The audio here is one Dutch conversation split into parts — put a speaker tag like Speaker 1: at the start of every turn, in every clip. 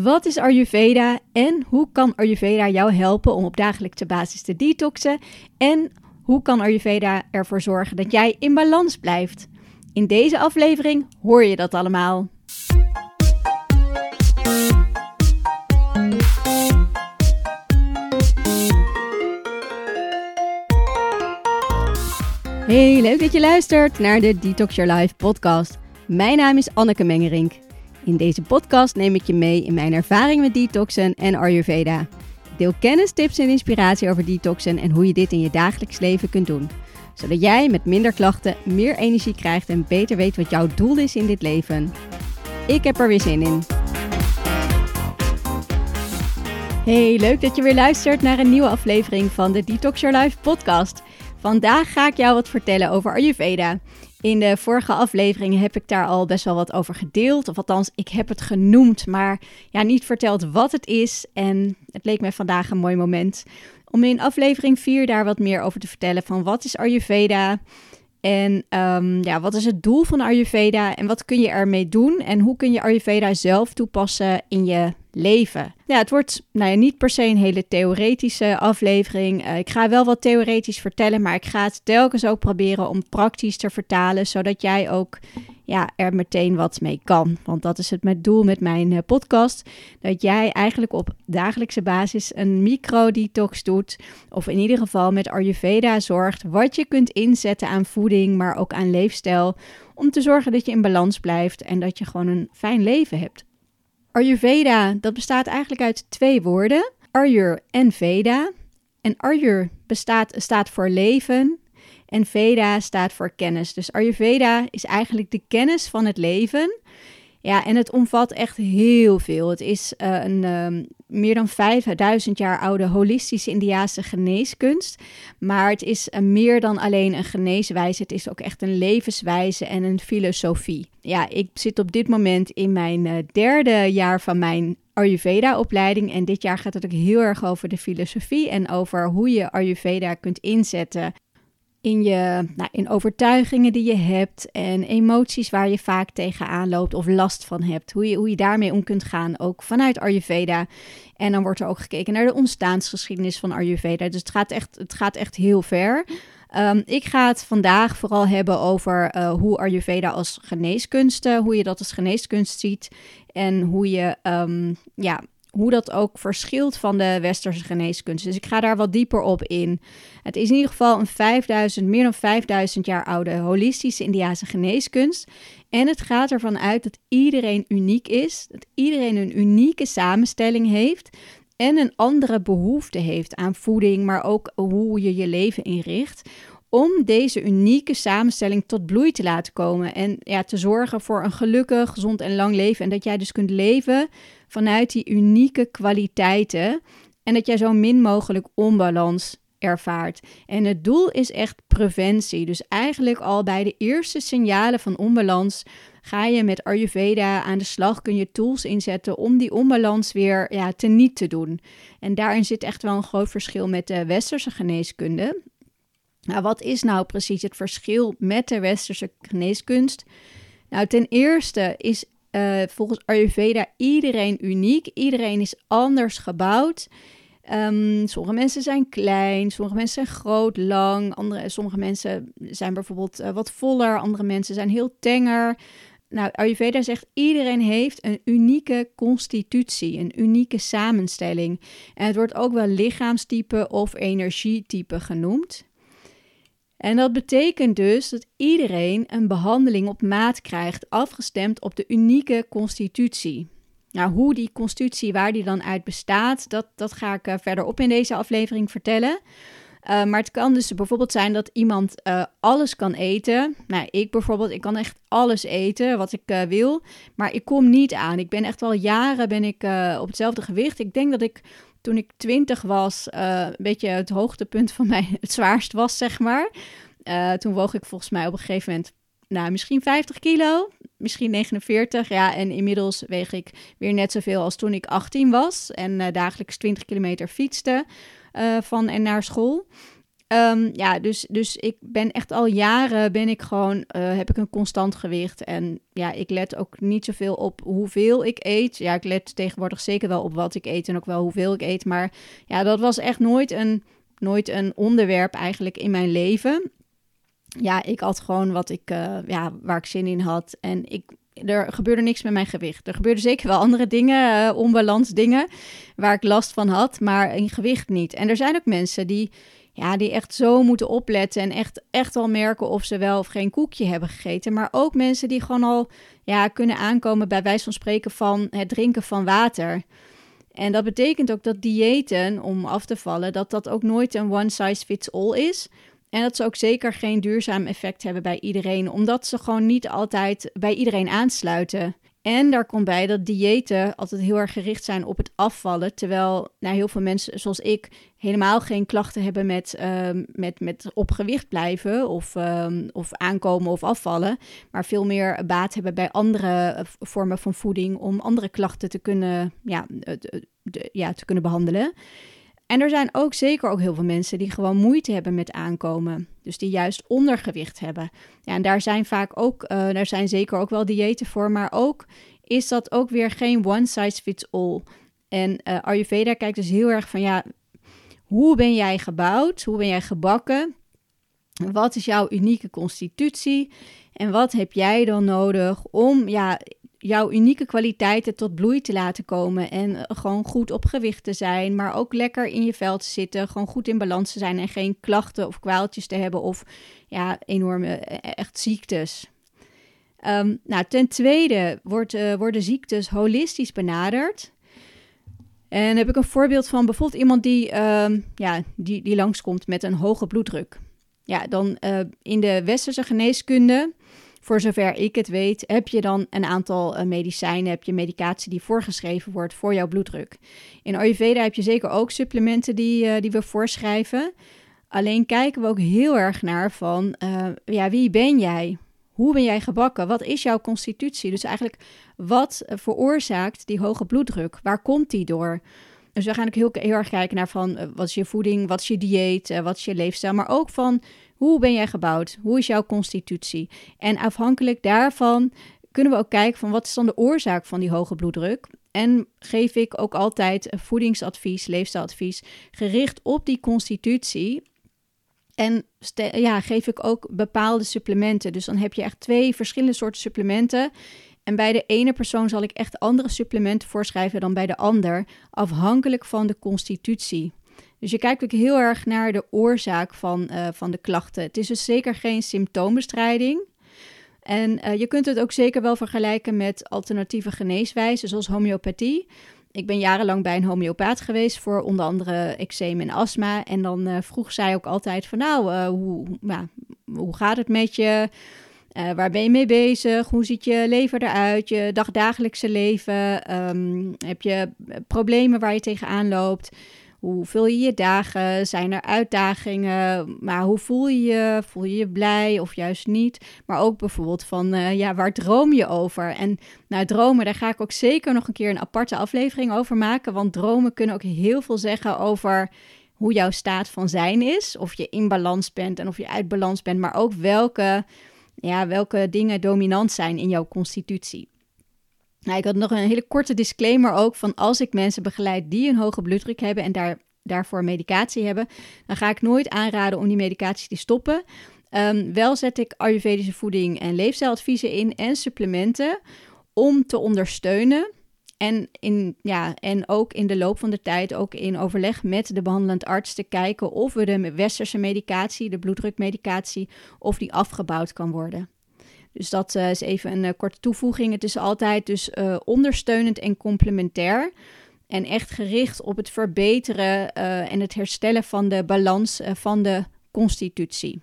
Speaker 1: Wat is Ayurveda en hoe kan Ayurveda jou helpen om op dagelijkse basis te detoxen? En hoe kan Ayurveda ervoor zorgen dat jij in balans blijft? In deze aflevering hoor je dat allemaal. Hey, leuk dat je luistert naar de Detox Your Life podcast. Mijn naam is Anneke Mengerink. In deze podcast neem ik je mee in mijn ervaring met detoxen en Ayurveda. Deel kennis, tips en inspiratie over detoxen en hoe je dit in je dagelijks leven kunt doen. Zodat jij met minder klachten meer energie krijgt en beter weet wat jouw doel is in dit leven. Ik heb er weer zin in. Hey, leuk dat je weer luistert naar een nieuwe aflevering van de Detox Your Life podcast. Vandaag ga ik jou wat vertellen over Ayurveda. In de vorige afleveringen heb ik daar al best wel wat over gedeeld. Of althans, ik heb het genoemd, maar ja, niet verteld wat het is. En het leek mij vandaag een mooi moment om in aflevering 4 daar wat meer over te vertellen. Van wat is Ayurveda? En um, ja, wat is het doel van Ayurveda? En wat kun je ermee doen? En hoe kun je Ayurveda zelf toepassen in je leven. Ja, het wordt nou ja, niet per se een hele theoretische aflevering. Uh, ik ga wel wat theoretisch vertellen, maar ik ga het telkens ook proberen om praktisch te vertalen, zodat jij ook ja, er meteen wat mee kan. Want dat is het met doel met mijn uh, podcast. Dat jij eigenlijk op dagelijkse basis een micro-detox doet. Of in ieder geval met Ayurveda zorgt wat je kunt inzetten aan voeding, maar ook aan leefstijl. Om te zorgen dat je in balans blijft en dat je gewoon een fijn leven hebt. Ayurveda, dat bestaat eigenlijk uit twee woorden, Ayur en Veda. En Ayur bestaat, staat voor leven en Veda staat voor kennis. Dus Ayurveda is eigenlijk de kennis van het leven. Ja, en het omvat echt heel veel. Het is uh, een um, meer dan 5000 jaar oude holistische Indiaanse geneeskunst. Maar het is uh, meer dan alleen een geneeswijze. Het is ook echt een levenswijze en een filosofie. Ja, ik zit op dit moment in mijn uh, derde jaar van mijn Ayurveda-opleiding. En dit jaar gaat het ook heel erg over de filosofie en over hoe je Ayurveda kunt inzetten in je nou, in overtuigingen die je hebt en emoties waar je vaak tegenaan loopt of last van hebt. Hoe je, hoe je daarmee om kunt gaan, ook vanuit Ayurveda. En dan wordt er ook gekeken naar de ontstaansgeschiedenis van Ayurveda. Dus het gaat echt, het gaat echt heel ver. Um, ik ga het vandaag vooral hebben over uh, hoe Ayurveda als geneeskunst, hoe je dat als geneeskunst ziet. En hoe je um, ja, hoe dat ook verschilt van de westerse geneeskunst. Dus ik ga daar wat dieper op in. Het is in ieder geval een 5000, meer dan 5000 jaar oude holistische Indiase geneeskunst. En het gaat ervan uit dat iedereen uniek is, dat iedereen een unieke samenstelling heeft en een andere behoefte heeft aan voeding, maar ook hoe je je leven inricht om deze unieke samenstelling tot bloei te laten komen en ja, te zorgen voor een gelukkig, gezond en lang leven en dat jij dus kunt leven vanuit die unieke kwaliteiten en dat jij zo min mogelijk onbalans ervaart. En het doel is echt preventie. Dus eigenlijk al bij de eerste signalen van onbalans ga je met Ayurveda aan de slag, kun je tools inzetten om die onbalans weer ja, te niet te doen. En daarin zit echt wel een groot verschil met de westerse geneeskunde. Nou, wat is nou precies het verschil met de westerse geneeskunst? Nou, ten eerste is uh, volgens Ayurveda iedereen uniek. Iedereen is anders gebouwd. Um, sommige mensen zijn klein, sommige mensen zijn groot, lang. Andere, sommige mensen zijn bijvoorbeeld uh, wat voller, andere mensen zijn heel tenger. Nou, Ayurveda zegt iedereen heeft een unieke constitutie, een unieke samenstelling. En het wordt ook wel lichaamstype of energietype genoemd. En dat betekent dus dat iedereen een behandeling op maat krijgt, afgestemd op de unieke constitutie. Nou, hoe die constitutie, waar die dan uit bestaat, dat, dat ga ik uh, verderop in deze aflevering vertellen. Uh, maar het kan dus bijvoorbeeld zijn dat iemand uh, alles kan eten. Nou, ik bijvoorbeeld, ik kan echt alles eten wat ik wil, maar ik kom niet aan. Ik ben echt wel jaren ben ik, op hetzelfde gewicht. Ik denk dat ik toen ik twintig was, uh, een beetje het hoogtepunt van mij, het zwaarst was, zeg maar. Uh, toen woog ik volgens mij op een gegeven moment, nou, misschien 50 kilo, misschien 49. Ja, en inmiddels weeg ik weer net zoveel als toen ik 18 was en uh, dagelijks 20 kilometer fietste van en naar school. Ehm, ja, dus, dus ik ben echt al jaren ben ik gewoon, uh, heb ik een constant gewicht. En ja, ik let ook niet zoveel op hoeveel ik eet. Ja, ik let tegenwoordig zeker wel op wat ik eet en ook wel hoeveel ik eet. Maar ja, dat was echt nooit een, nooit een onderwerp eigenlijk in mijn leven. Ja, ik had gewoon wat ik, uh, ja, waar ik zin in had. En ik, er gebeurde niks met mijn gewicht. Er gebeurden zeker wel andere dingen, uh, onbalans dingen, waar ik last van had, maar in gewicht niet. En er zijn ook mensen die ja, die echt zo moeten opletten en echt, echt al merken of ze wel of geen koekje hebben gegeten. Maar ook mensen die gewoon al ja, kunnen aankomen bij wijze van spreken van het drinken van water. En dat betekent ook dat diëten om af te vallen, dat dat ook nooit een one size fits all is. En dat ze ook zeker geen duurzaam effect hebben bij iedereen, omdat ze gewoon niet altijd bij iedereen aansluiten. En daar komt bij dat diëten altijd heel erg gericht zijn op het afvallen. Terwijl nou, heel veel mensen, zoals ik, helemaal geen klachten hebben met, um, met, met op gewicht blijven of, um, of aankomen of afvallen. Maar veel meer baat hebben bij andere eh, vormen van voeding om andere klachten te kunnen, ja, de, ja, te kunnen behandelen. En er zijn ook zeker ook heel veel mensen die gewoon moeite hebben met aankomen. Dus die juist ondergewicht hebben. Ja, en daar zijn vaak ook, uh, daar zijn zeker ook wel diëten voor. Maar ook is dat ook weer geen one size fits all. En uh, Ayurveda kijkt dus heel erg van ja, hoe ben jij gebouwd? Hoe ben jij gebakken? Wat is jouw unieke constitutie? En wat heb jij dan nodig om ja, jouw unieke kwaliteiten tot bloei te laten komen. En eh, gewoon goed op gewicht te zijn, maar ook lekker in je vel te zitten. Gewoon goed in balans te zijn en geen klachten of kwaaltjes te hebben of ja, enorme eh, eh, echt ziektes. Um, nou, ten tweede wordt, worden ziektes holistisch benaderd. En heb ik een voorbeeld van bijvoorbeeld iemand die, um, ja, die, die langskomt met een hoge bloeddruk. Ja, dan in de westerse geneeskunde voor zover ik het weet, heb je dan een aantal uh, medicijnen, heb je medicatie die voorgeschreven wordt voor jouw bloeddruk. In Ayurveda heb je zeker ook supplementen die, uh, die we voorschrijven. Alleen kijken we ook heel erg naar van, uh, ja, wie ben jij? Hoe ben jij gebakken? Wat is jouw constitutie? Dus eigenlijk, wat veroorzaakt die hoge bloeddruk? Waar komt die door? Dus we gaan ook heel, heel erg kijken naar van, wat is je voeding, wat is je dieet, wat is je leefstijl, maar ook van hoe ben jij gebouwd? Hoe is jouw constitutie? En afhankelijk daarvan kunnen we ook kijken van wat is dan de oorzaak van die hoge bloeddruk? En geef ik ook altijd voedingsadvies, leefstijladvies gericht op die constitutie. En ja, geef ik ook bepaalde supplementen. Dus dan heb je echt twee verschillende soorten supplementen. En bij de ene persoon zal ik echt andere supplementen voorschrijven dan bij de ander, afhankelijk van de constitutie. Dus je kijkt ook heel erg naar de oorzaak van, uh, van de klachten. Het is dus zeker geen symptoombestrijding. En uh, je kunt het ook zeker wel vergelijken met alternatieve geneeswijzen, zoals homeopathie. Ik ben jarenlang bij een homeopaat geweest voor onder andere eczeem en astma. En dan uh, vroeg zij ook altijd van nou, hoe, hoe gaat het met je? Waar ben je mee bezig? Hoe ziet je leven eruit? Je dagdagelijkse leven? Um, heb je problemen waar je tegenaan loopt? Hoe vul je je dagen? Zijn er uitdagingen? Maar hoe voel je je? Voel je je blij of juist niet? Maar ook bijvoorbeeld van, uh, ja, waar droom je over? En nou, dromen, daar ga ik ook zeker nog een keer een aparte aflevering over maken. Want dromen kunnen ook heel veel zeggen over hoe jouw staat van zijn is. Of je in balans bent en of je uit balans bent. Maar ook welke, ja, welke dingen dominant zijn in jouw constitutie. Nou, ik had nog een hele korte disclaimer ook van als ik mensen begeleid die een hoge bloeddruk hebben en daar, daarvoor medicatie hebben, dan ga ik nooit aanraden om die medicatie te stoppen. Um, wel zet ik Ayurvedische voeding en leefstijladviezen in en supplementen om te ondersteunen. En, in, ja, en ook in de loop van de tijd, ook in overleg met de behandelend arts, te kijken of we de westerse medicatie, de bloeddrukmedicatie, of die afgebouwd kan worden. Dus dat uh, is even een uh, korte toevoeging. Het is altijd dus uh, ondersteunend en complementair. En echt gericht op het verbeteren en het herstellen van de balans van de constitutie.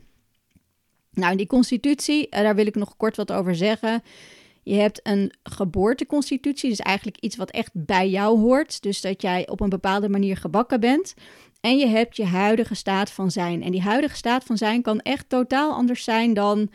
Speaker 1: Nou, die constitutie, daar wil ik nog kort wat over zeggen. Je hebt een geboorteconstitutie, dus eigenlijk iets wat echt bij jou hoort. Dus dat jij op een bepaalde manier gebakken bent. En je hebt je huidige staat van zijn. En die huidige staat van zijn kan echt totaal anders zijn dan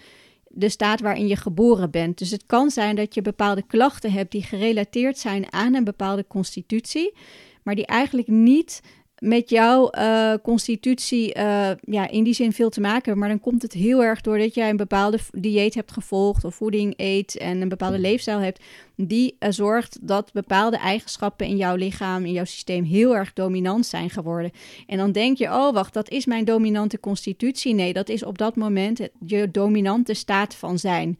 Speaker 1: de staat waarin je geboren bent. Dus het kan zijn dat je bepaalde klachten hebt die gerelateerd zijn aan een bepaalde constitutie, maar die eigenlijk niet met jouw uh, constitutie uh, ja, in die zin veel te maken. Maar dan komt het heel erg doordat jij een bepaalde dieet hebt gevolgd of voeding eet en een bepaalde leefstijl hebt. Die uh, zorgt dat bepaalde eigenschappen in jouw lichaam, in jouw systeem heel erg dominant zijn geworden. En dan denk je, oh wacht, dat is mijn dominante constitutie. Nee, dat is op dat moment je dominante staat van zijn.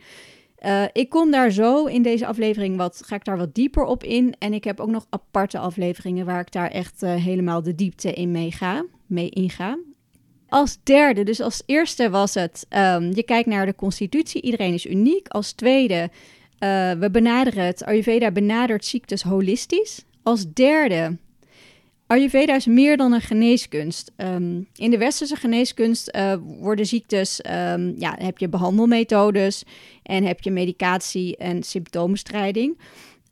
Speaker 1: Uh, ik kom daar zo in deze aflevering wat, ga ik daar wat dieper op in. En ik heb ook nog aparte afleveringen waar ik daar echt uh, helemaal de diepte in mee, ga, mee inga. Als derde, dus als eerste was het, um, je kijkt naar de constitutie, iedereen is uniek. Als tweede, uh, we benaderen het, Ayurveda benadert ziektes holistisch. Als derde, Ayurveda is meer dan een geneeskunst. Um, in de westerse geneeskunst uh, worden ziektes, um, ja, heb je behandelmethodes en heb je medicatie en symptoombestrijding.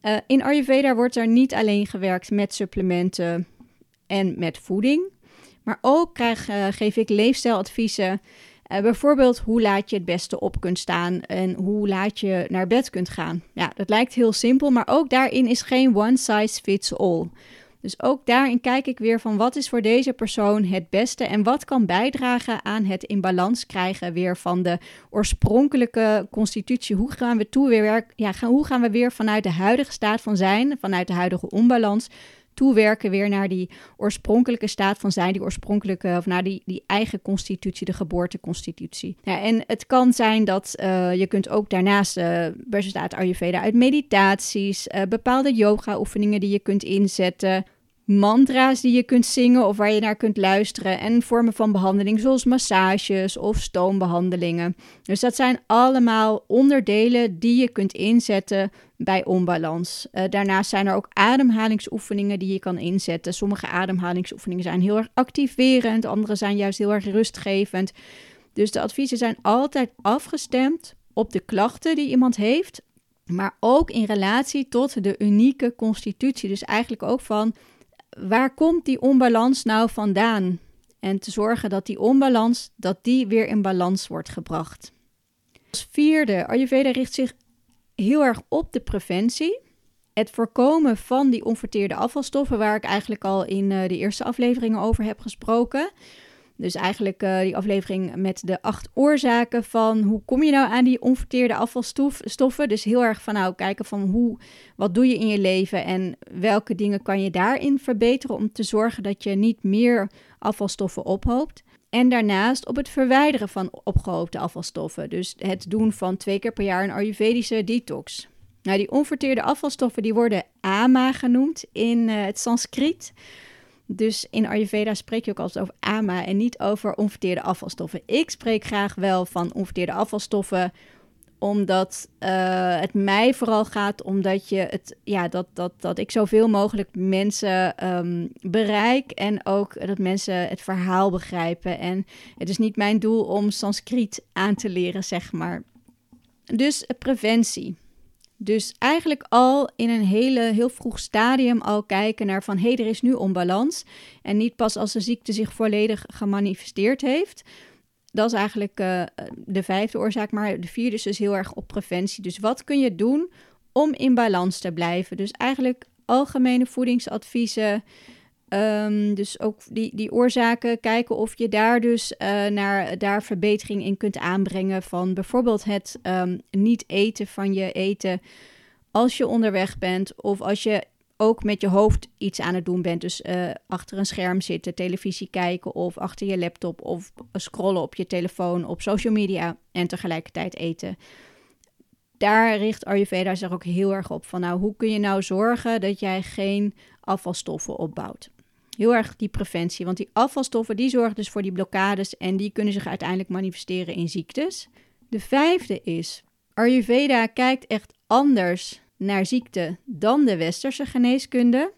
Speaker 1: Uh, in Ayurveda wordt er niet alleen gewerkt met supplementen en met voeding, maar ook krijg, uh, geef ik leefstijladviezen. bijvoorbeeld hoe laat je het beste op kunt staan en hoe laat je naar bed kunt gaan. Ja, dat lijkt heel simpel, maar ook daarin is geen one size fits all. Dus ook daarin kijk ik weer van wat is voor deze persoon het beste en wat kan bijdragen aan het in balans krijgen weer van de oorspronkelijke constitutie. Hoe gaan we toe weer, ja, hoe gaan we weer vanuit de huidige staat van zijn, vanuit de huidige onbalans, toewerken weer naar die oorspronkelijke staat van zijn, die oorspronkelijke, of naar die, die eigen constitutie, de geboorteconstitutie. En het kan zijn dat uh, je kunt ook daarnaast, uh, bestaat Ayurveda uit meditaties, uh, bepaalde yoga-oefeningen die je kunt inzetten, mantra's die je kunt zingen of waar je naar kunt luisteren en vormen van behandeling zoals massages of stoombehandelingen. Dus dat zijn allemaal onderdelen die je kunt inzetten bij onbalans. Uh, daarnaast zijn er ook ademhalingsoefeningen die je kan inzetten. Sommige ademhalingsoefeningen zijn heel erg activerend, andere zijn juist heel erg rustgevend. Dus de adviezen zijn altijd afgestemd op de klachten die iemand heeft, maar ook in relatie tot de unieke constitutie. Dus eigenlijk ook van waar komt die onbalans nou vandaan? En te zorgen dat die onbalans, dat die weer in balans wordt gebracht. Als vierde, Ayurveda richt zich heel erg op de preventie. Het voorkomen van die onverteerde afvalstoffen, waar ik eigenlijk al in uh, de eerste afleveringen over heb gesproken. Dus eigenlijk uh, die aflevering met de acht oorzaken van hoe kom je nou aan die onverteerde afvalstoffen. Dus heel erg van nou kijken van hoe, wat doe je in je leven en welke dingen kan je daarin verbeteren om te zorgen dat je niet meer afvalstoffen ophoopt. En daarnaast op het verwijderen van opgehoopte afvalstoffen. Dus het doen van twee keer per jaar een Ayurvedische detox. Nou, die onverteerde afvalstoffen die worden AMA genoemd in uh, het Sanskriet. Dus in Ayurveda spreek je ook altijd over AMA en niet over onverteerde afvalstoffen. Ik spreek graag wel van onverteerde afvalstoffen, omdat uh, het mij vooral gaat omdat je het, ja, dat, dat, dat ik zoveel mogelijk mensen um, bereik en ook dat mensen het verhaal begrijpen. En het is niet mijn doel om Sanskriet aan te leren, zeg maar. Dus preventie. Dus eigenlijk al in een hele, heel vroeg stadium al kijken naar van hé, hey, er is nu onbalans. En niet pas als de ziekte zich volledig gemanifesteerd heeft. Dat is eigenlijk uh, de vijfde oorzaak. Maar de vierde is dus heel erg op preventie. Dus wat kun je doen om in balans te blijven? Dus eigenlijk algemene voedingsadviezen. Um, dus ook die, die oorzaken, kijken of je daar dus uh, naar, daar verbetering in kunt aanbrengen. Van bijvoorbeeld het um, niet eten van je eten als je onderweg bent. Of als je ook met je hoofd iets aan het doen bent. Dus uh, achter een scherm zitten, televisie kijken of achter je laptop of scrollen op je telefoon, op social media en tegelijkertijd eten. Daar richt Ayurveda zich ook heel erg op van nou, hoe kun je nou zorgen dat jij geen afvalstoffen opbouwt? Heel erg die preventie, want die afvalstoffen die zorgen dus voor die blokkades en die kunnen zich uiteindelijk manifesteren in ziektes. De vijfde is, Ayurveda kijkt echt anders naar ziekte dan de westerse geneeskunde.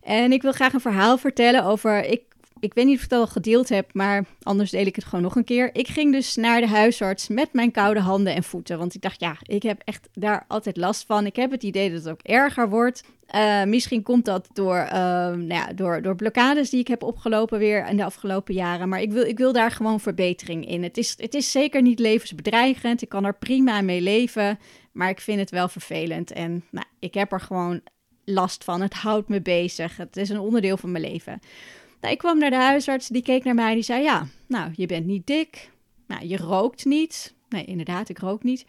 Speaker 1: En ik wil graag een verhaal vertellen over. Ik, ik weet niet of ik het al gedeeld heb, maar anders deel ik het gewoon nog een keer. Ik ging dus naar de huisarts met mijn koude handen en voeten. Want ik dacht, ja, ik heb echt daar altijd last van. Ik heb het idee dat het ook erger wordt. Uh, misschien komt dat door, uh, nou ja, door, door blokkades die ik heb opgelopen weer in de afgelopen jaren. Maar ik wil, ik wil daar gewoon verbetering in. Het is, het is zeker niet levensbedreigend. Ik kan er prima mee leven. Maar ik vind het wel vervelend. En nou, ik heb er gewoon last van. Het houdt me bezig. Het is een onderdeel van mijn leven. Nou, ik kwam naar de huisarts, die keek naar mij, die zei: Ja, nou, je bent niet dik. Nou, je rookt niet. Nee, inderdaad, ik rook niet.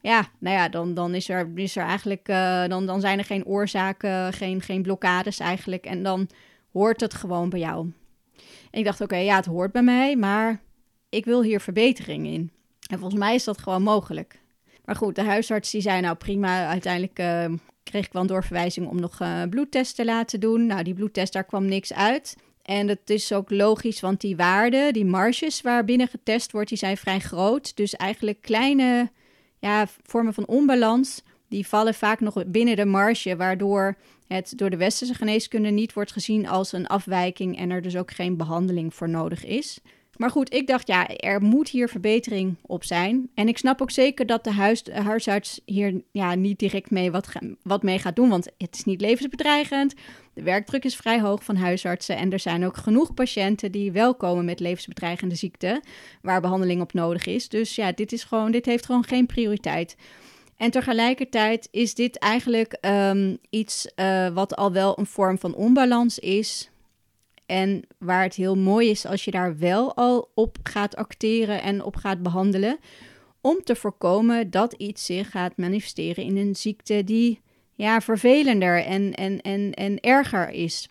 Speaker 1: Ja, nou ja, dan, dan is, er, is er eigenlijk, uh, dan, dan zijn er geen oorzaken, geen, geen blokkades eigenlijk. En dan hoort het gewoon bij jou. En ik dacht, oké, ja, het hoort bij mij, maar ik wil hier verbetering in. En volgens mij is dat gewoon mogelijk. Maar goed, de huisarts die zei, nou prima, uiteindelijk uh, kreeg ik wel een doorverwijzing om nog uh, bloedtest te laten doen. Nou, die bloedtest, daar kwam niks uit. En dat is ook logisch, want die waarden, die marges waarbinnen getest wordt, die zijn vrij groot. Dus eigenlijk kleine ja, vormen van onbalans, die vallen vaak nog binnen de marge, waardoor het door de westerse geneeskunde niet wordt gezien als een afwijking en er dus ook geen behandeling voor nodig is. Maar goed, ik dacht, ja, er moet hier verbetering op zijn. En ik snap ook zeker dat de, huis, huisarts hier ja, niet direct mee wat, wat mee gaat doen, want het is niet levensbedreigend. De werkdruk is vrij hoog van huisartsen en er zijn ook genoeg patiënten die wel komen met levensbedreigende ziekten, waar behandeling op nodig is. Dus ja, dit, is gewoon, dit heeft gewoon geen prioriteit. En tegelijkertijd is dit eigenlijk um, iets uh, wat al wel een vorm van onbalans is. En waar het heel mooi is als je daar wel al op gaat acteren en op gaat behandelen. Om te voorkomen dat iets zich gaat manifesteren in een ziekte die ja, vervelender en, en, en, en erger is.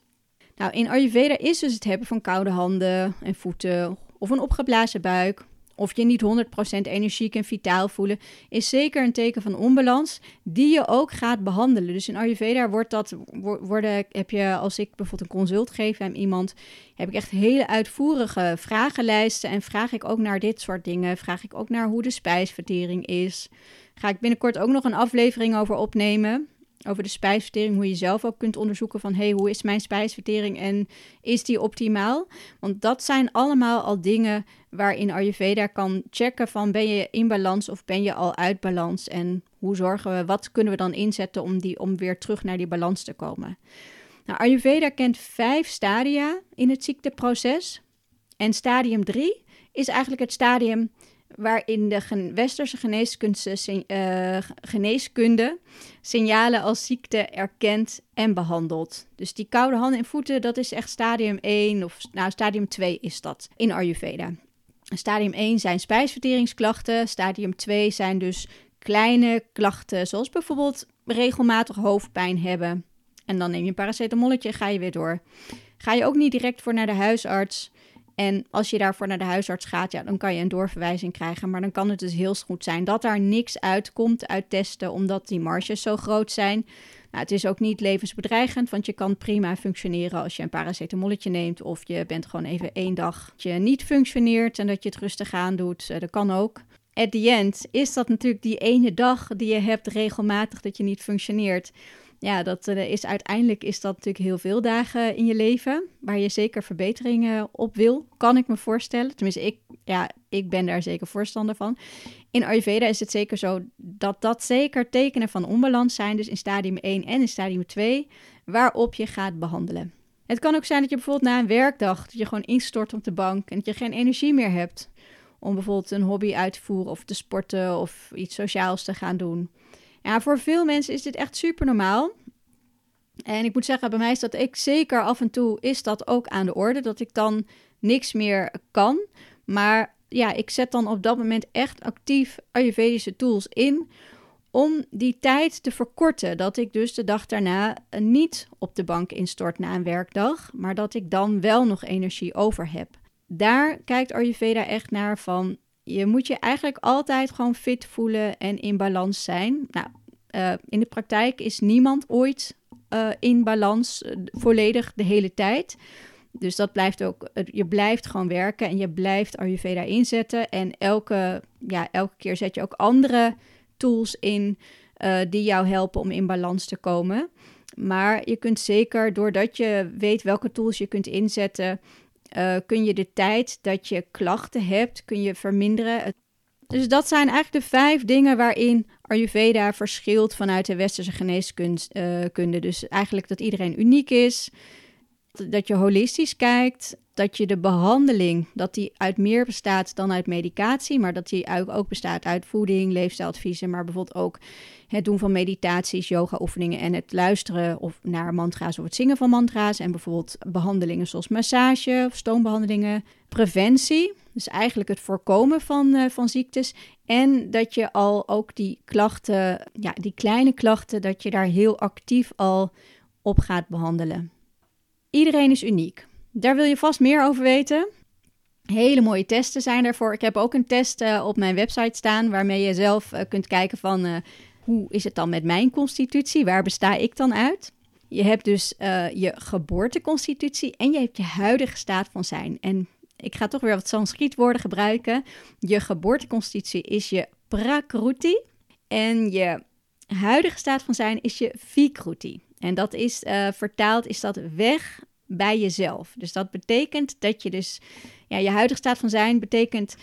Speaker 1: Nou, in Ayurveda is dus het hebben van koude handen en voeten of een opgeblazen buik of je niet 100% energiek en vitaal voelen, is zeker een teken van onbalans die je ook gaat behandelen. Dus in Ayurveda wordt dat, worden, heb je, als ik bijvoorbeeld een consult geef aan iemand, heb ik echt hele uitvoerige vragenlijsten en vraag ik ook naar dit soort dingen. Vraag ik ook naar hoe de spijsvertering is. Ga ik binnenkort ook nog een aflevering over opnemen over de spijsvertering, hoe je zelf ook kunt onderzoeken van hey, hoe is mijn spijsvertering en is die optimaal? Want dat zijn allemaal al dingen waarin Ayurveda kan checken van ben je in balans of ben je al uit balans en hoe zorgen we, wat kunnen we dan inzetten om, die, om weer terug naar die balans te komen. Nou, Ayurveda kent vijf stadia in het ziekteproces en stadium 3 is eigenlijk het stadium waarin de westerse geneeskunde, uh, geneeskunde signalen als ziekte erkent en behandelt. Dus die koude handen en voeten, dat is echt stadium 1 of nou, stadium 2 is dat in Ayurveda. Stadium 1 zijn spijsverteringsklachten, stadium 2 zijn dus kleine klachten, zoals bijvoorbeeld regelmatig hoofdpijn hebben. En dan neem je een paracetamolletje en ga je weer door. Ga je ook niet direct voor naar de huisarts, en als je daarvoor naar de huisarts gaat, ja, dan kan je een doorverwijzing krijgen. Maar dan kan het dus heel goed zijn dat daar niks uitkomt uit testen, omdat die marges zo groot zijn. Nou, het is ook niet levensbedreigend, want je kan prima functioneren als je een paracetamolletje neemt. Of je bent gewoon even één dag dat je niet functioneert en dat je het rustig aan doet. Uh, dat kan ook. At the end is dat natuurlijk die ene dag die je hebt regelmatig dat je niet functioneert ja, dat uh, is uiteindelijk is dat natuurlijk heel veel dagen in je leven waar je zeker verbeteringen op wil, kan ik me voorstellen. Tenminste, ik, ja, ik ben daar zeker voorstander van. In Ayurveda is het zeker zo dat dat zeker tekenen van onbalans zijn, dus in stadium 1 en in stadium 2, waarop je gaat behandelen. Het kan ook zijn dat je bijvoorbeeld na een werkdag dat je gewoon instort op de bank en dat je geen energie meer hebt om bijvoorbeeld een hobby uit te voeren of te sporten of iets sociaals te gaan doen. Ja, voor veel mensen is dit echt super normaal. En ik moet zeggen, bij mij is dat ik zeker af en toe is dat ook aan de orde, dat ik dan niks meer kan. Maar ja, ik zet dan op dat moment echt actief Ayurvedische tools in om die tijd te verkorten. Dat ik dus de dag daarna niet op de bank instort na een werkdag, maar dat ik dan wel nog energie over heb. Daar kijkt Ayurveda echt naar van je moet je eigenlijk altijd gewoon fit voelen en in balans zijn. Nou, uh, in de praktijk is niemand ooit uh, in balans uh, volledig de hele tijd. Dus dat blijft ook, je blijft gewoon werken en je blijft Ayurveda inzetten. En elke, ja, elke keer zet je ook andere tools in die jou helpen om in balans te komen. Maar je kunt zeker, doordat je weet welke tools je kunt inzetten, uh, kun je de tijd dat je klachten hebt, kun je verminderen. Dus dat zijn eigenlijk de vijf dingen waarin Ayurveda verschilt vanuit de westerse geneeskunde. Uh, dus eigenlijk dat iedereen uniek is. Dat je holistisch kijkt, dat je de behandeling, dat die uit meer bestaat dan uit medicatie, maar dat die ook bestaat uit voeding, leefstijladviezen, maar bijvoorbeeld ook het doen van meditaties, yoga-oefeningen en het luisteren of naar mantra's of het zingen van mantra's. En bijvoorbeeld behandelingen zoals massage of stoombehandelingen. Preventie, dus eigenlijk het voorkomen van, uh, van ziektes. En dat je al ook die klachten, ja, die kleine klachten, dat je daar heel actief al op gaat behandelen. Iedereen is uniek. Daar wil je vast meer over weten. Hele mooie testen zijn daarvoor. Ik heb ook een test uh, op mijn website staan waarmee je zelf uh, kunt kijken van hoe is het dan met mijn constitutie? Waar besta ik dan uit? Je hebt dus je geboorteconstitutie en je hebt je huidige staat van zijn. En ik ga toch weer wat Sanskriet-woorden gebruiken. Je geboorteconstitutie is je prakruti en je huidige staat van zijn is je vikruti. En dat is uh, vertaald, is dat weg bij jezelf. Dus dat betekent dat je dus, ja, je huidige staat van zijn betekent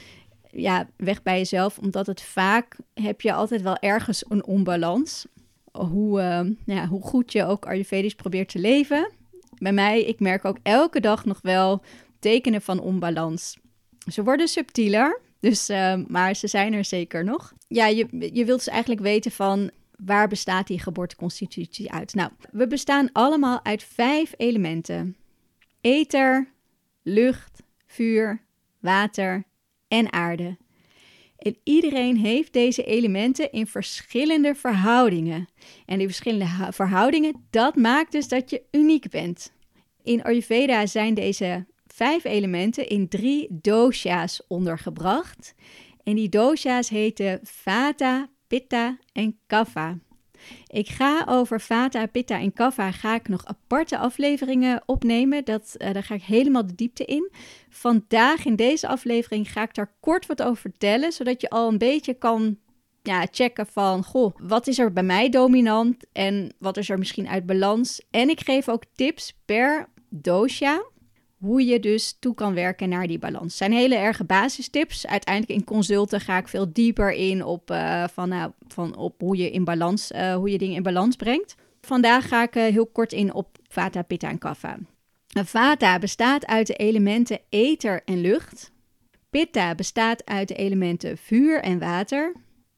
Speaker 1: ja, weg bij jezelf, omdat het vaak heb je altijd wel ergens een onbalans. Hoe, uh, ja, hoe goed je ook Ayurvedisch probeert te leven. Bij mij, ik merk ook elke dag nog wel tekenen van onbalans. Ze worden subtieler, dus, uh, maar ze zijn er zeker nog. Ja, je, je wilt dus eigenlijk weten van waar bestaat die geboorteconstitutie uit? Nou, we bestaan allemaal uit vijf elementen. Ether, lucht, vuur, water en aarde. En iedereen heeft deze elementen in verschillende verhoudingen. En die verschillende verhoudingen, dat maakt dus dat je uniek bent. In Ayurveda zijn deze vijf elementen in drie dosha's ondergebracht. En die dosha's heten Vata, Pitta en Kapha. Ik ga over Vata, Pitta en Kapha ga ik nog aparte afleveringen opnemen. Dat, uh, daar ga ik helemaal de diepte in. Vandaag in deze aflevering ga ik daar kort wat over vertellen, zodat je al een beetje kan ja, checken van, goh, wat is er bij mij dominant en wat is er misschien uit balans. En ik geef ook tips per dosha, hoe je dus toe kan werken naar die balans. Het zijn hele erge basistips. Uiteindelijk in consulten ga ik veel dieper in op, uh, van, uh, van op hoe je in balans, uh, hoe je dingen in balans brengt. Vandaag ga ik heel kort in op Vata, Pitta en Kapha. Vata bestaat uit de elementen ether en lucht. Pitta bestaat uit de elementen vuur en water.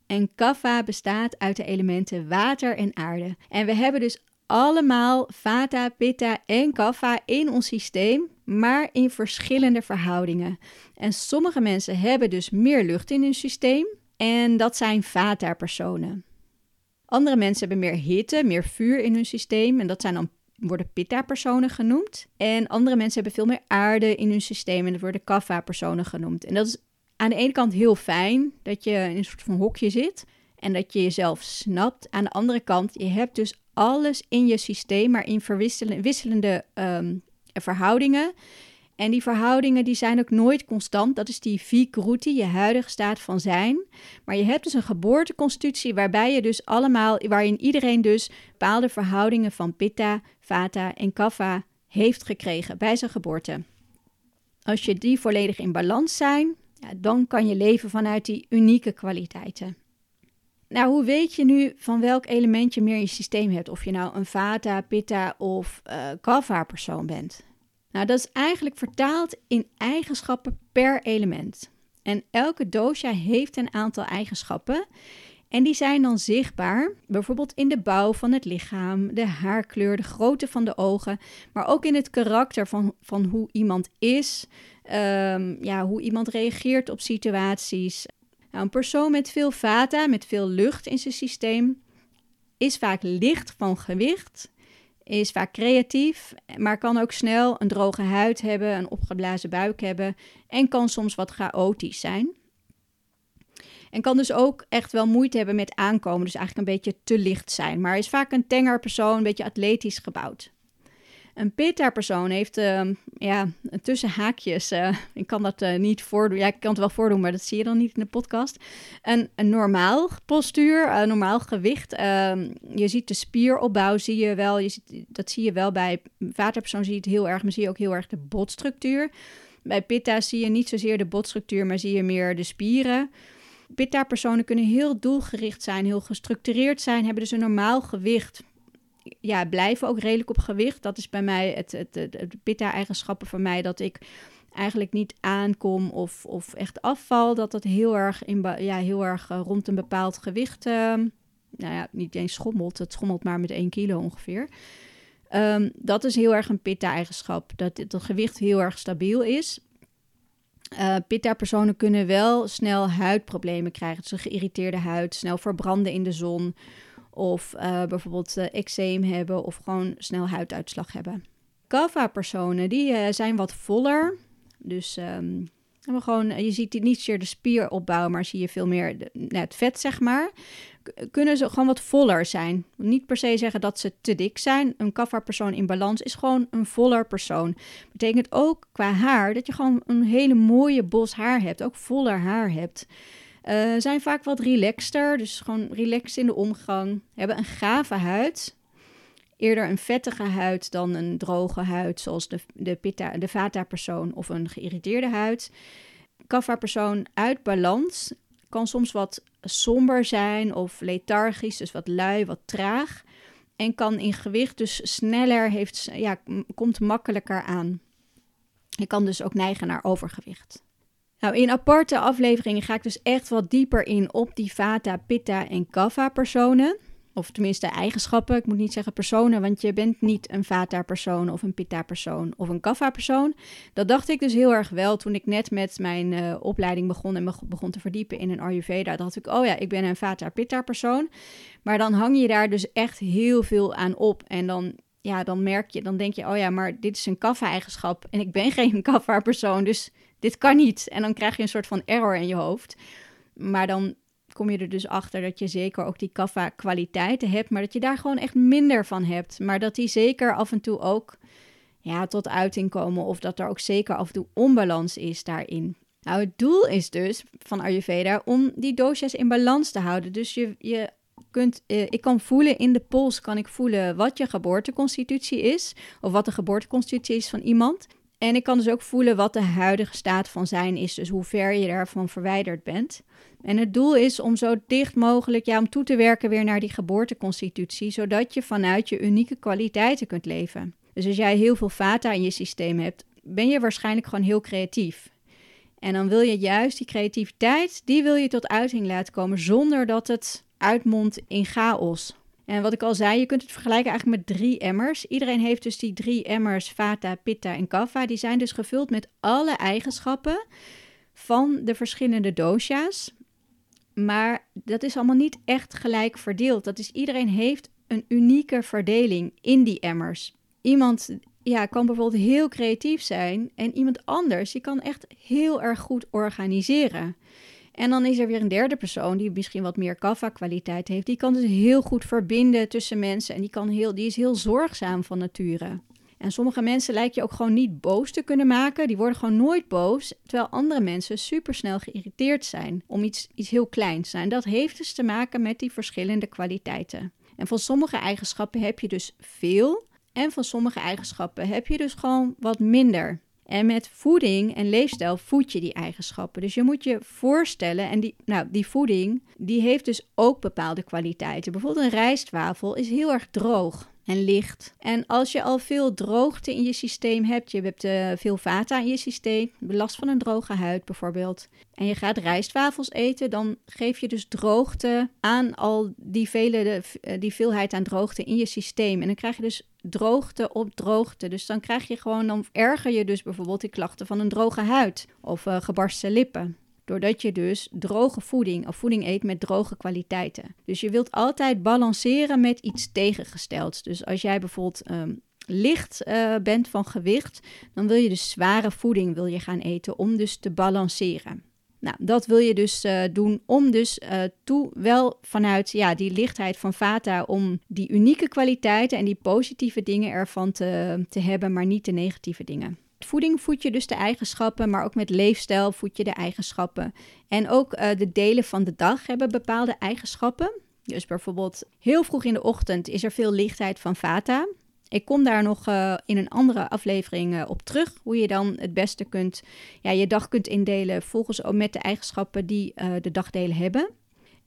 Speaker 1: En Kapha bestaat uit de elementen water en aarde. En we hebben dus allemaal Vata, Pitta en Kapha in ons systeem, maar in verschillende verhoudingen. En sommige mensen hebben dus meer lucht in hun systeem en dat zijn Vata-personen. Andere mensen hebben meer hitte, meer vuur in hun systeem en dat zijn dan worden Pitta-personen genoemd. En andere mensen hebben veel meer aarde in hun systeem en dat worden Kapha-personen genoemd. En dat is aan de ene kant heel fijn dat je in een soort van hokje zit en dat je jezelf snapt. Aan de andere kant, je hebt dus alles in je systeem, maar in wisselende um, verhoudingen. En die verhoudingen die zijn ook nooit constant. Dat is die vikruti, je huidige staat van zijn. Maar je hebt dus een geboorteconstitutie waarbij je dus allemaal, waarin iedereen dus bepaalde verhoudingen van pitta, vata en kapha heeft gekregen bij zijn geboorte. Als je die volledig in balans zijn, ja, dan kan je leven vanuit die unieke kwaliteiten. Nou, hoe weet je nu van welk element je meer in je systeem hebt? Of je nou een Vata, Pitta of uh, Kapha persoon bent? Nou, dat is eigenlijk vertaald in eigenschappen per element. En elke dosha heeft een aantal eigenschappen. En die zijn dan zichtbaar, bijvoorbeeld in de bouw van het lichaam, de haarkleur, de grootte van de ogen, maar ook in het karakter van, van hoe iemand is, um, ja, hoe iemand reageert op situaties, nou, een persoon met veel vata, met veel lucht in zijn systeem, is vaak licht van gewicht, is vaak creatief, maar kan ook snel een droge huid hebben, een opgeblazen buik hebben en kan soms wat chaotisch zijn. En kan dus ook echt wel moeite hebben met aankomen, dus eigenlijk een beetje te licht zijn, maar is vaak een tenger persoon, een beetje atletisch gebouwd. Een pitta-persoon heeft uh, ja, tussen haakjes, uh, ik kan dat uh, niet voordoen, ja, ik kan het wel voordoen, maar dat zie je dan niet in de podcast. Een, een normaal postuur, een normaal gewicht. Ehm, je ziet de spieropbouw, zie je wel, je ziet, dat zie je wel bij vaderpersoon, zie je het heel erg, maar zie je ook heel erg de botstructuur. Bij pitta zie je niet zozeer de botstructuur, maar zie je meer de spieren. Pitta-personen kunnen heel doelgericht zijn, heel gestructureerd zijn, hebben dus een normaal gewicht ja, blijven ook redelijk op gewicht. Dat is bij mij het, het, pitta-eigenschappen van mij, dat ik eigenlijk niet aankom of, of echt afval. Dat dat heel erg, in, ja, heel erg uh, rond een bepaald gewicht, uh, nou ja, niet eens schommelt. Het schommelt maar met 1 kilo ongeveer. Um, dat is heel erg een pitta-eigenschap, dat het gewicht heel erg stabiel is. Pitta-personen kunnen wel snel huidproblemen krijgen. Dus een geïrriteerde huid, snel verbranden in de zon. Of uh, bijvoorbeeld uh, eczeem hebben of gewoon snel huiduitslag hebben. Kapha-personen, die zijn wat voller. Dus um, gewoon, je ziet niet zozeer de spieropbouw, maar zie je veel meer de, het vet, zeg maar kunnen ze gewoon wat voller zijn. Niet per se zeggen dat ze te dik zijn. Een kaffa-persoon in balans is gewoon een voller persoon. Betekent ook qua haar dat je gewoon een hele mooie bos haar hebt. Ook voller haar hebt. Uh, zijn vaak wat relaxter, dus gewoon relaxed in de omgang. Hebben een gave huid. Eerder een vettige huid dan een droge huid, zoals de, de, pitta, de vata-persoon of een geïrriteerde huid. Kaffa-persoon uit balans kan soms wat somber zijn of lethargisch, dus wat lui, wat traag. En kan in gewicht dus sneller, heeft, ja, komt makkelijker aan. Je kan dus ook neigen naar overgewicht. Nou, in aparte afleveringen ga ik dus echt wat dieper in op die Vata, Pitta en Kapha personen. Of tenminste eigenschappen. Ik moet niet zeggen personen, want je bent niet een Vata-persoon of een Pitta-persoon of een Kapha-persoon. Dat dacht ik dus heel erg wel toen ik net met mijn uh, opleiding begon en me begon te verdiepen in een Ayurveda. dacht ik, oh ja, ik ben een Vata-Pitta-persoon. Maar dan hang je daar dus echt heel veel aan op. En dan, ja, dan merk je, dan denk je, oh ja, maar dit is een Kapha-eigenschap en ik ben geen Kapha-persoon, dus dit kan niet. En dan krijg je een soort van error in je hoofd. Maar dan kom je er dus achter dat je zeker ook die kaffa kwaliteiten hebt, maar dat je daar gewoon echt minder van hebt. Maar dat die zeker af en toe ook ja, tot uiting komen of dat er ook zeker af en toe onbalans is daarin. Nou, het doel is dus van Ayurveda om die doshas in balans te houden. Dus je, je kunt, eh, ik kan voelen in de pols, kan ik voelen wat je geboorteconstitutie is, of wat de geboorteconstitutie is van iemand. En ik kan dus ook voelen wat de huidige staat van zijn is, dus hoe ver je daarvan verwijderd bent. En het doel is om zo dicht mogelijk ja, om toe te werken weer naar die geboorteconstitutie, zodat je vanuit je unieke kwaliteiten kunt leven. Dus als jij heel veel vata in je systeem hebt, ben je waarschijnlijk gewoon heel creatief. En dan wil je juist die creativiteit, die wil je tot uiting laten komen zonder dat het uitmondt in chaos. En wat ik al zei, je kunt het vergelijken eigenlijk met drie emmers. Iedereen heeft dus die drie emmers, Vata, Pitta en Kapha. Die zijn dus gevuld met alle eigenschappen van de verschillende dosha's. Maar dat is allemaal niet echt gelijk verdeeld. Dat is, iedereen heeft een unieke verdeling in die emmers. Iemand ja, kan bijvoorbeeld heel creatief zijn en iemand anders die kan echt heel erg goed organiseren. En dan is er weer een derde persoon die misschien wat meer kaffa-kwaliteit heeft. Die kan dus heel goed verbinden tussen mensen en die, kan heel, die is heel zorgzaam van nature. En sommige mensen lijkt je ook gewoon niet boos te kunnen maken. Die worden gewoon nooit boos. Terwijl andere mensen supersnel geïrriteerd zijn om iets, iets heel kleins. En dat heeft dus te maken met die verschillende kwaliteiten. En van sommige eigenschappen heb je dus veel. En van sommige eigenschappen heb je dus gewoon wat minder. En met voeding en leefstijl voed je die eigenschappen. Dus je moet je voorstellen, en die, nou, die voeding, die heeft dus ook bepaalde kwaliteiten. Bijvoorbeeld een rijstwafel is heel erg droog en licht. En als je al veel droogte in je systeem hebt, je hebt uh, veel vata in je systeem, last van een droge huid bijvoorbeeld, en je gaat rijstwafels eten, dan geef je dus droogte aan al die, vele, eh, die veelheid aan droogte in je systeem. En dan krijg je dus droogte op droogte. Dus dan krijg je gewoon, dan erger je dus bijvoorbeeld die klachten van een droge huid of uh, gebarsten lippen. Doordat je dus droge voeding of voeding eet met droge kwaliteiten. Dus je wilt altijd balanceren met iets tegengestelds. Dus als jij bijvoorbeeld um, licht uh, bent van gewicht, dan wil je dus zware voeding wil je gaan eten om dus te balanceren. Nou, dat wil je dus uh, doen om dus uh, toe wel vanuit ja, die lichtheid van Vata om die unieke kwaliteiten en die positieve dingen ervan te, te hebben, maar niet de negatieve dingen. Voeding voed je dus de eigenschappen, maar ook met leefstijl voed je de eigenschappen. En ook uh, de delen van de dag hebben bepaalde eigenschappen. Dus bijvoorbeeld heel vroeg in de ochtend is er veel lichtheid van Vata. Ik kom daar nog uh, in een andere aflevering uh, op terug. Hoe je dan het beste kunt, ja, je dag kunt indelen volgens met de eigenschappen die de dagdelen hebben.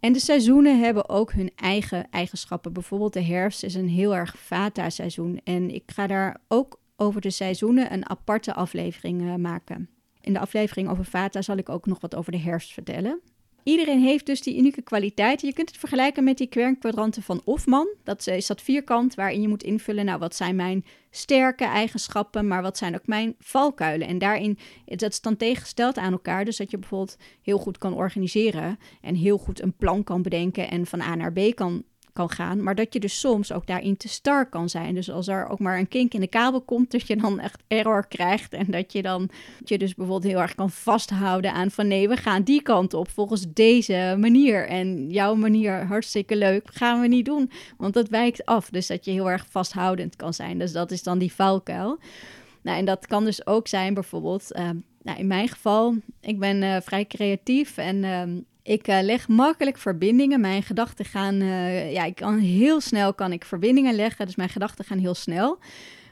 Speaker 1: En de seizoenen hebben ook hun eigen eigenschappen. Bijvoorbeeld de herfst is een heel erg vata-seizoen. En ik ga daar ook over de seizoenen een aparte aflevering uh, maken. In de aflevering over vata zal ik ook nog wat over de herfst vertellen. Iedereen heeft dus die unieke kwaliteiten. Je kunt het vergelijken met die kwernkwadranten van Hofman. Dat is dat vierkant waarin je moet invullen, nou wat zijn mijn sterke eigenschappen, maar wat zijn ook mijn valkuilen. En daarin, dat is tegengesteld aan elkaar. Dus dat je bijvoorbeeld heel goed kan organiseren en heel goed een plan kan bedenken en van A naar B kan kan gaan, maar dat je dus soms ook daarin te star kan zijn. Dus als er ook maar een kink in de kabel komt, dat je dan echt error krijgt en dat je dan je dus bijvoorbeeld heel erg kan vasthouden aan van nee, we gaan die kant op volgens deze manier en jouw manier hartstikke leuk, gaan we niet doen, want dat wijkt af. Dus dat je heel erg vasthoudend kan zijn. Dus dat is dan die valkuil. Nou, en dat kan dus ook zijn bijvoorbeeld, uh, nou, in mijn geval, ik ben uh, vrij creatief en uh, ik uh, leg makkelijk verbindingen. Mijn gedachten gaan, uh, ja, ik kan heel snel kan ik verbindingen leggen. Dus mijn gedachten gaan heel snel.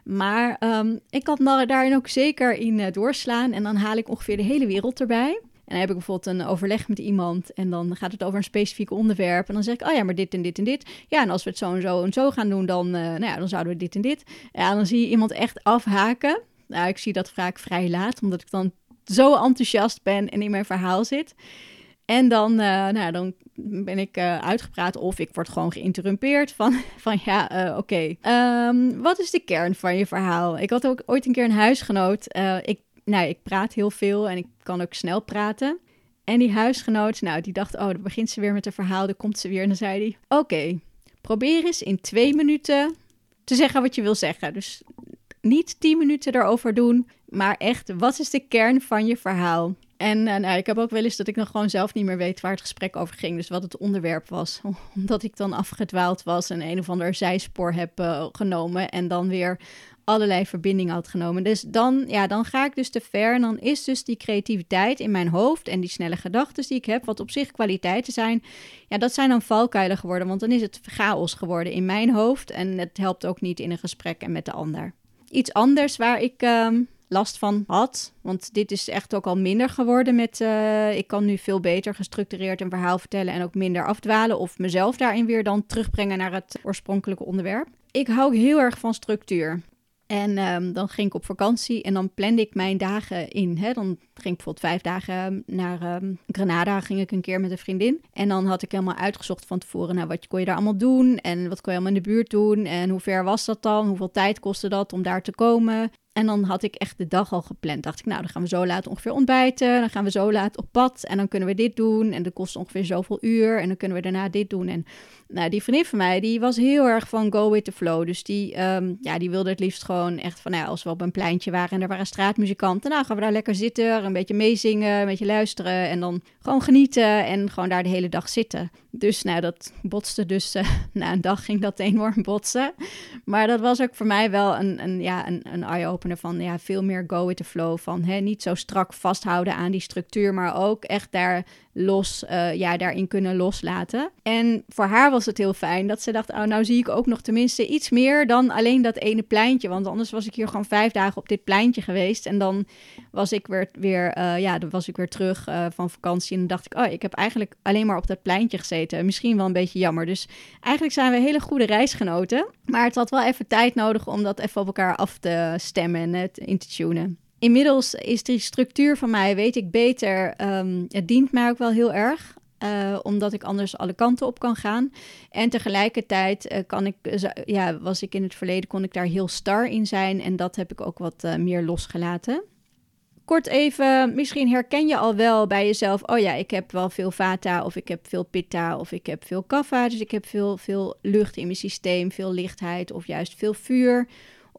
Speaker 1: Maar um, ik kan daarin ook zeker in uh, doorslaan. En dan haal ik ongeveer de hele wereld erbij. En dan heb ik bijvoorbeeld een overleg met iemand en dan gaat het over een specifiek onderwerp. En dan zeg ik, oh ja, maar dit en dit en dit. Ja, en als we het zo en zo en zo gaan doen, dan, nou ja, dan zouden we dit en dit. Ja, dan zie je iemand echt afhaken. Nou, ik zie dat vaak vrij laat, omdat ik dan zo enthousiast ben en in mijn verhaal zit. En dan, uh, nou, dan ben ik uh, uitgepraat of ik word gewoon geïnterrumpeerd van, van ja, uh, oké. Um, wat is de kern van je verhaal? Ik had ook ooit een keer een huisgenoot. ik, nou, ik praat heel veel en ik kan ook snel praten. En die huisgenoot, nou, die dacht, oh, dan begint ze weer met een verhaal. Dan komt ze weer en dan zei hij, oké, probeer eens in twee minuten te zeggen wat je wil zeggen. Dus niet tien minuten erover doen, maar echt, wat is de kern van je verhaal? En uh, nou, ik heb ook wel eens dat ik nog gewoon zelf niet meer weet waar het gesprek over ging. Dus wat het onderwerp was. Omdat ik dan afgedwaald was en een of ander zijspoor heb uh, genomen. En dan weer allerlei verbindingen had genomen. Dus dan, ja, dan ga ik dus te ver. En dan is dus die creativiteit in mijn hoofd en die snelle gedachten die ik heb, wat op zich kwaliteiten zijn, ja, dat zijn dan valkuilen geworden. Want dan is het chaos geworden in mijn hoofd. En het helpt ook niet in een gesprek en met de ander. Iets anders waar ik. Uh, last van had. Want dit is echt ook al minder geworden met... Uh, ik kan nu veel beter gestructureerd een verhaal vertellen... en ook minder afdwalen of mezelf daarin weer dan terugbrengen naar het oorspronkelijke onderwerp. Ik hou heel erg van structuur. En um, dan ging ik op vakantie en dan plande ik mijn dagen in. Hè. Dan ging ik bijvoorbeeld vijf dagen naar um, Granada, ging ik een keer met een vriendin. En dan had ik helemaal uitgezocht van tevoren, nou, wat kon je daar allemaal doen? En wat kon je allemaal in de buurt doen? En hoe ver was dat dan? Hoeveel tijd kostte dat om daar te komen? En dan had ik echt de dag al gepland. Dacht ik, nou, dan gaan we zo laat ongeveer ontbijten. Dan gaan we zo laat op pad. En dan kunnen we dit doen. En dat kost ongeveer zoveel uur. En dan kunnen we daarna dit doen. En nou, die vriendin van mij, die was heel erg van go with the flow. Dus die, um, ja, die wilde het liefst gewoon echt van, nou, als we op een pleintje waren en er waren straatmuzikanten. Nou, gaan we daar lekker zitten, een beetje meezingen, een beetje luisteren. En dan gewoon genieten en gewoon daar de hele dag zitten. Dus nou, dat botste dus, uh, na een dag ging dat enorm botsen. Maar dat was ook voor mij wel een, een, ja, een, een eye-opener van ja, veel meer go with the flow. Van hè, niet zo strak vasthouden aan die structuur, maar ook echt daar los, uh, ja, daarin kunnen loslaten. En voor haar was het heel fijn dat ze dacht, oh, nou zie ik ook nog tenminste iets meer dan alleen dat ene pleintje. Want anders was ik hier gewoon vijf dagen op dit pleintje geweest. En dan was ik weer, weer uh, ja, dan was ik weer terug uh, van vakantie. En dan dacht ik, oh, ik heb eigenlijk alleen maar op dat pleintje gezeten. Misschien wel een beetje jammer. Dus eigenlijk zijn we hele goede reisgenoten. Maar het had wel even tijd nodig om dat even op elkaar af te stemmen en het in te tunen inmiddels is die structuur van mij, weet ik beter, um, het dient mij ook wel heel erg. Uh, omdat ik anders alle kanten op kan gaan. En tegelijkertijd uh, kan ik, ja, was ik in het verleden, kon ik daar heel star in zijn. En dat heb ik ook wat meer losgelaten. Kort even, misschien herken je al wel bij jezelf: oh ja, ik heb wel veel vata, of ik heb veel pitta, of ik heb veel kapha. Dus ik heb veel, veel lucht in mijn systeem, veel lichtheid, of juist veel vuur.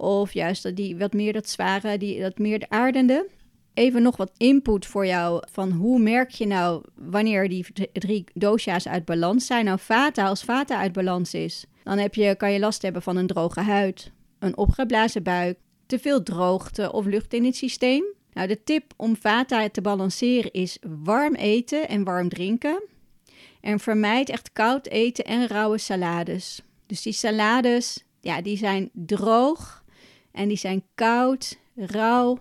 Speaker 1: Of juist dat die wat meer dat zware, die, dat meer de aardende. Even nog wat input voor jou van hoe merk je nou wanneer die drie dosha's uit balans zijn. Nou, vata, als vata uit balans is, dan heb je, kan je last hebben van een droge huid, een opgeblazen buik, te veel droogte of lucht in het systeem. Nou, de tip om vata te balanceren is warm eten en warm drinken. En vermijd echt koud eten en rauwe salades. Dus die salades, ja, die zijn droog en die zijn koud, rauw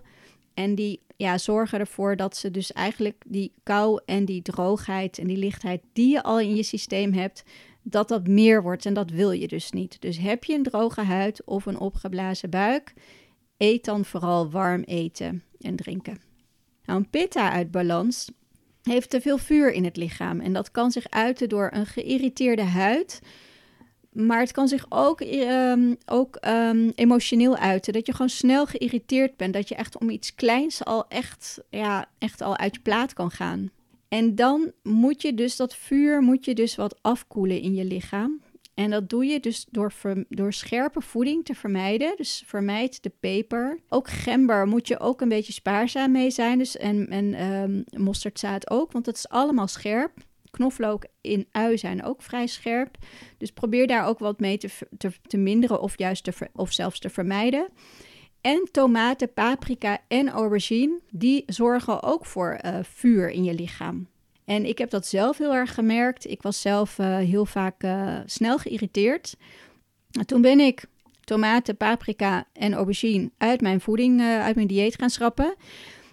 Speaker 1: en die ja, zorgen ervoor dat ze dus eigenlijk die kou en die droogheid en die lichtheid die je al in je systeem hebt, dat dat meer wordt. En dat wil je dus niet. Dus heb je een droge huid of een opgeblazen buik, eet dan vooral warm eten en drinken. Nou, een pitta uit balans heeft te veel vuur in het lichaam. En dat kan zich uiten door een geïrriteerde huid. Maar het kan zich ook, ehm, ook ehm, emotioneel uiten. Dat je gewoon snel geïrriteerd bent. Dat je echt om iets kleins al echt, ja, echt al uit je plaat kan gaan. En dan moet je dus dat vuur moet je dus wat afkoelen in je lichaam. En dat doe je dus door, door scherpe voeding te vermijden. Dus vermijd de peper. Ook gember moet je ook een beetje spaarzaam mee zijn. Dus en en um, mosterdzaad ook, want het is allemaal scherp. Knoflook in ui zijn ook vrij scherp. Dus probeer daar ook wat mee te, te, te minderen of juist te, of zelfs te vermijden. En tomaten, paprika en aubergine, die zorgen ook voor uh, vuur in je lichaam. En ik heb dat zelf heel erg gemerkt. Ik was zelf uh, heel vaak uh, snel geïrriteerd. Toen ben ik tomaten, paprika en aubergine uit mijn voeding, uit mijn dieet gaan schrappen.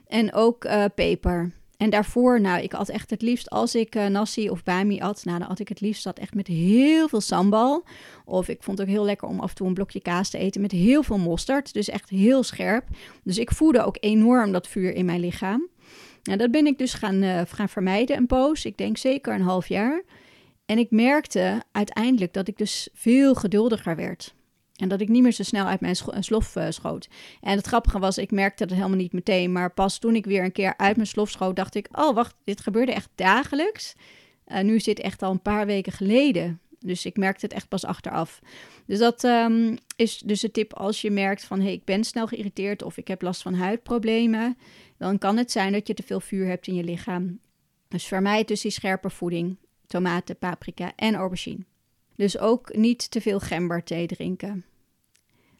Speaker 1: En ook peper. En daarvoor, nou, ik had echt het liefst, als ik uh, nasi of bami at, nou, dan had ik het liefst dat echt met heel veel sambal. Of ik vond het ook heel lekker om af en toe een blokje kaas te eten met heel veel mosterd. Dus echt heel scherp. Dus ik voelde ook enorm dat vuur in mijn lichaam. Nou, dat ben ik dus gaan, uh, gaan vermijden een poos. Ik denk zeker een half jaar. En ik merkte uiteindelijk dat ik dus veel geduldiger werd. En dat ik niet meer zo snel uit mijn slof uh, schoot. En het grappige was, ik merkte het helemaal niet meteen. Maar pas toen ik weer een keer uit mijn slof schoot, dacht ik: Oh, wacht, dit gebeurde echt dagelijks. Uh, nu is dit echt al een paar weken geleden. Dus ik merkte het echt pas achteraf. Dus dat um, is dus de tip als je merkt van... hé, hey, ik ben snel geïrriteerd of ik heb last van huidproblemen... dan kan het zijn dat je te veel vuur hebt in je lichaam. Dus vermijd dus die scherpe voeding. Tomaten, paprika en aubergine. Dus ook niet te veel gemberthee drinken.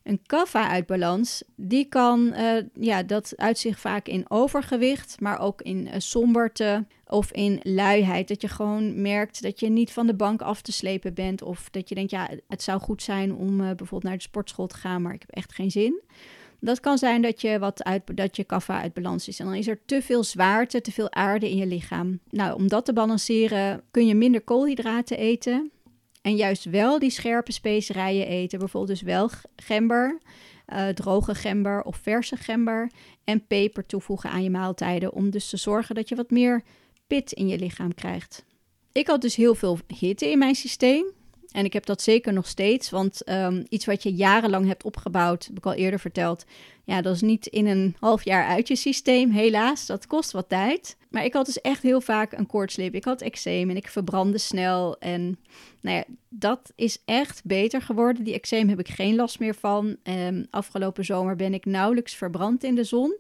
Speaker 1: Een kaffa uit balans, die kan, uh, ja, dat uitzicht vaak in overgewicht, maar ook in uh, somberte of in luiheid. Dat je gewoon merkt dat je niet van de bank af te slepen bent. Of dat je denkt, ja, het zou goed zijn om uh, bijvoorbeeld naar de sportschool te gaan, maar ik heb echt geen zin. Dat kan zijn dat je, wat uit, dat je kaffa uit balans is. En dan is er te veel zwaarte, te veel aarde in je lichaam. Nou, om dat te balanceren kun je minder koolhydraten eten. En juist wel die scherpe specerijen eten. Bijvoorbeeld dus wel gember, uh, droge gember of verse gember. En peper toevoegen aan je maaltijden. Om dus te zorgen dat je wat meer pit in je lichaam krijgt. Ik had dus heel veel hitte in mijn systeem. En ik heb dat zeker nog steeds, want um, iets wat je jarenlang hebt opgebouwd, heb ik al eerder verteld, ja, dat is niet in een half jaar uit je systeem, helaas. Dat kost wat tijd. Maar ik had dus echt heel vaak een koortslip. Ik had eczeem en ik verbrandde snel. En nou ja, dat is echt beter geworden. Die eczeem heb ik geen last meer van. Um, afgelopen zomer ben ik nauwelijks verbrand in de zon.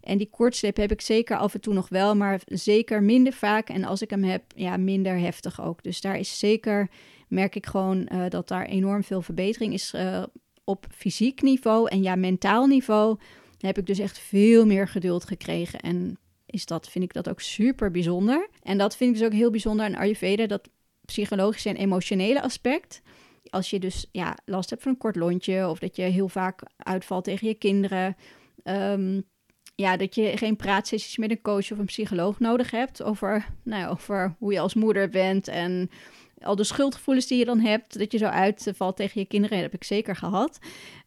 Speaker 1: En die koortslip heb ik zeker af en toe nog wel, maar zeker minder vaak. En als ik hem heb, ja, minder heftig ook. Dus daar is zeker, merk ik gewoon uh, dat daar enorm veel verbetering is uh, op fysiek niveau. En ja, mentaal niveau heb ik dus echt veel meer geduld gekregen. En is dat, vind ik dat ook super bijzonder. En dat vind ik dus ook heel bijzonder aan Ayurveda, dat psychologische en emotionele aspect. Als je dus ja, last hebt van een kort lontje of dat je heel vaak uitvalt tegen je kinderen. Um, ja, dat je geen praatsessies met een coach of een psycholoog nodig hebt over, nou ja, over hoe je als moeder bent en al de schuldgevoelens die je dan hebt, dat je zo uitvalt tegen je kinderen, dat heb ik zeker gehad.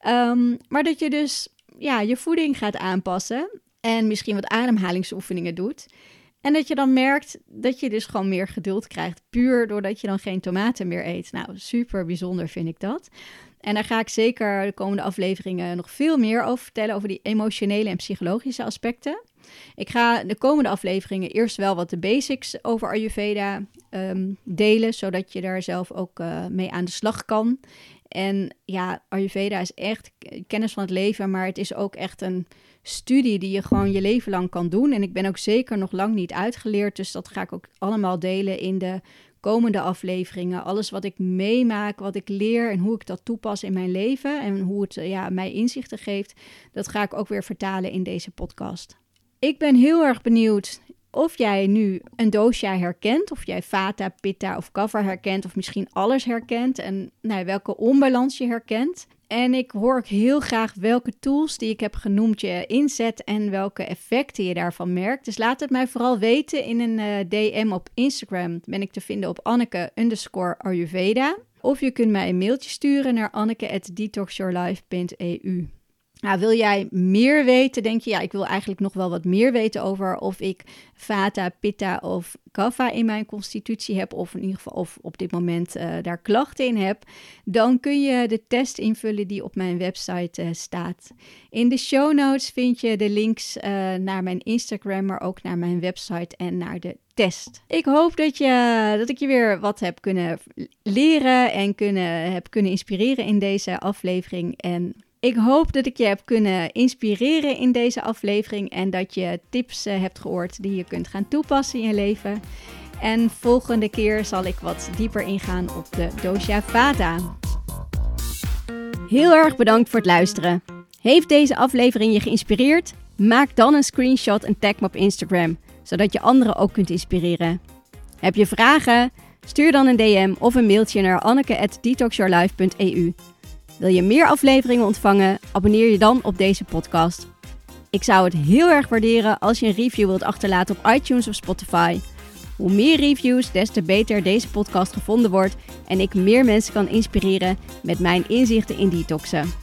Speaker 1: Um, maar dat je dus ja, je voeding gaat aanpassen en misschien wat ademhalingsoefeningen doet. En dat je dan merkt dat je dus gewoon meer geduld krijgt, puur doordat je dan geen tomaten meer eet. Nou, super bijzonder vind ik dat. En daar ga ik zeker de komende afleveringen nog veel meer over vertellen, over die emotionele en psychologische aspecten. Ik ga de komende afleveringen eerst wel wat de basics over Ayurveda um, delen, zodat je daar zelf ook uh, mee aan de slag kan. En ja, Ayurveda is echt kennis van het leven, maar het is ook echt een studie die je gewoon je leven lang kan doen. En ik ben ook zeker nog lang niet uitgeleerd, dus dat ga ik ook allemaal delen in de komende afleveringen. Alles wat ik meemaak, wat ik leer en hoe ik dat toepas in mijn leven en hoe het ja, mij inzichten geeft, dat ga ik ook weer vertalen in deze podcast. Ik ben heel erg benieuwd of jij nu een dosha herkent, of jij vata, pitta of kava herkent, of misschien alles herkent en nou, welke onbalans je herkent. En ik hoor ook heel graag welke tools die ik heb genoemd je inzet en welke effecten je daarvan merkt. Dus laat het mij vooral weten in een eh, DM op Instagram. Ben ik te vinden op Anneke underscore Ayurveda. Of je kunt mij een mailtje sturen naar anneke.detoxyourlife.eu. Nou, wil jij meer weten? Denk je, ja, ik wil eigenlijk nog wel wat meer weten over of ik Vata, Pitta of Kapha in mijn constitutie heb, of in ieder geval of op dit moment uh, daar klachten in heb, dan kun je de test invullen die op mijn website uh, staat. In de show notes vind je de links uh, naar mijn Instagram, maar ook naar mijn website en naar de test. Ik hoop dat, je, dat ik je weer wat heb kunnen leren en kunnen, heb kunnen inspireren in deze aflevering. En ik hoop dat ik je heb kunnen inspireren in deze aflevering en dat je tips uh, hebt gehoord die je kunt gaan toepassen in je leven. En volgende keer zal ik wat dieper ingaan op de dosha vata. Heel erg bedankt voor het luisteren. Heeft deze aflevering je geïnspireerd? Maak dan een screenshot en tag me op Instagram, zodat je anderen ook kunt inspireren. Heb je vragen? Stuur dan een DM of een mailtje naar anneke@detoxyourlife.eu. Wil je meer afleveringen ontvangen? Abonneer je dan op deze podcast. Ik zou het heel erg waarderen als je een review wilt achterlaten op iTunes of Spotify. Hoe meer reviews, des te beter deze podcast gevonden wordt en ik meer mensen kan inspireren met mijn inzichten in detoxen.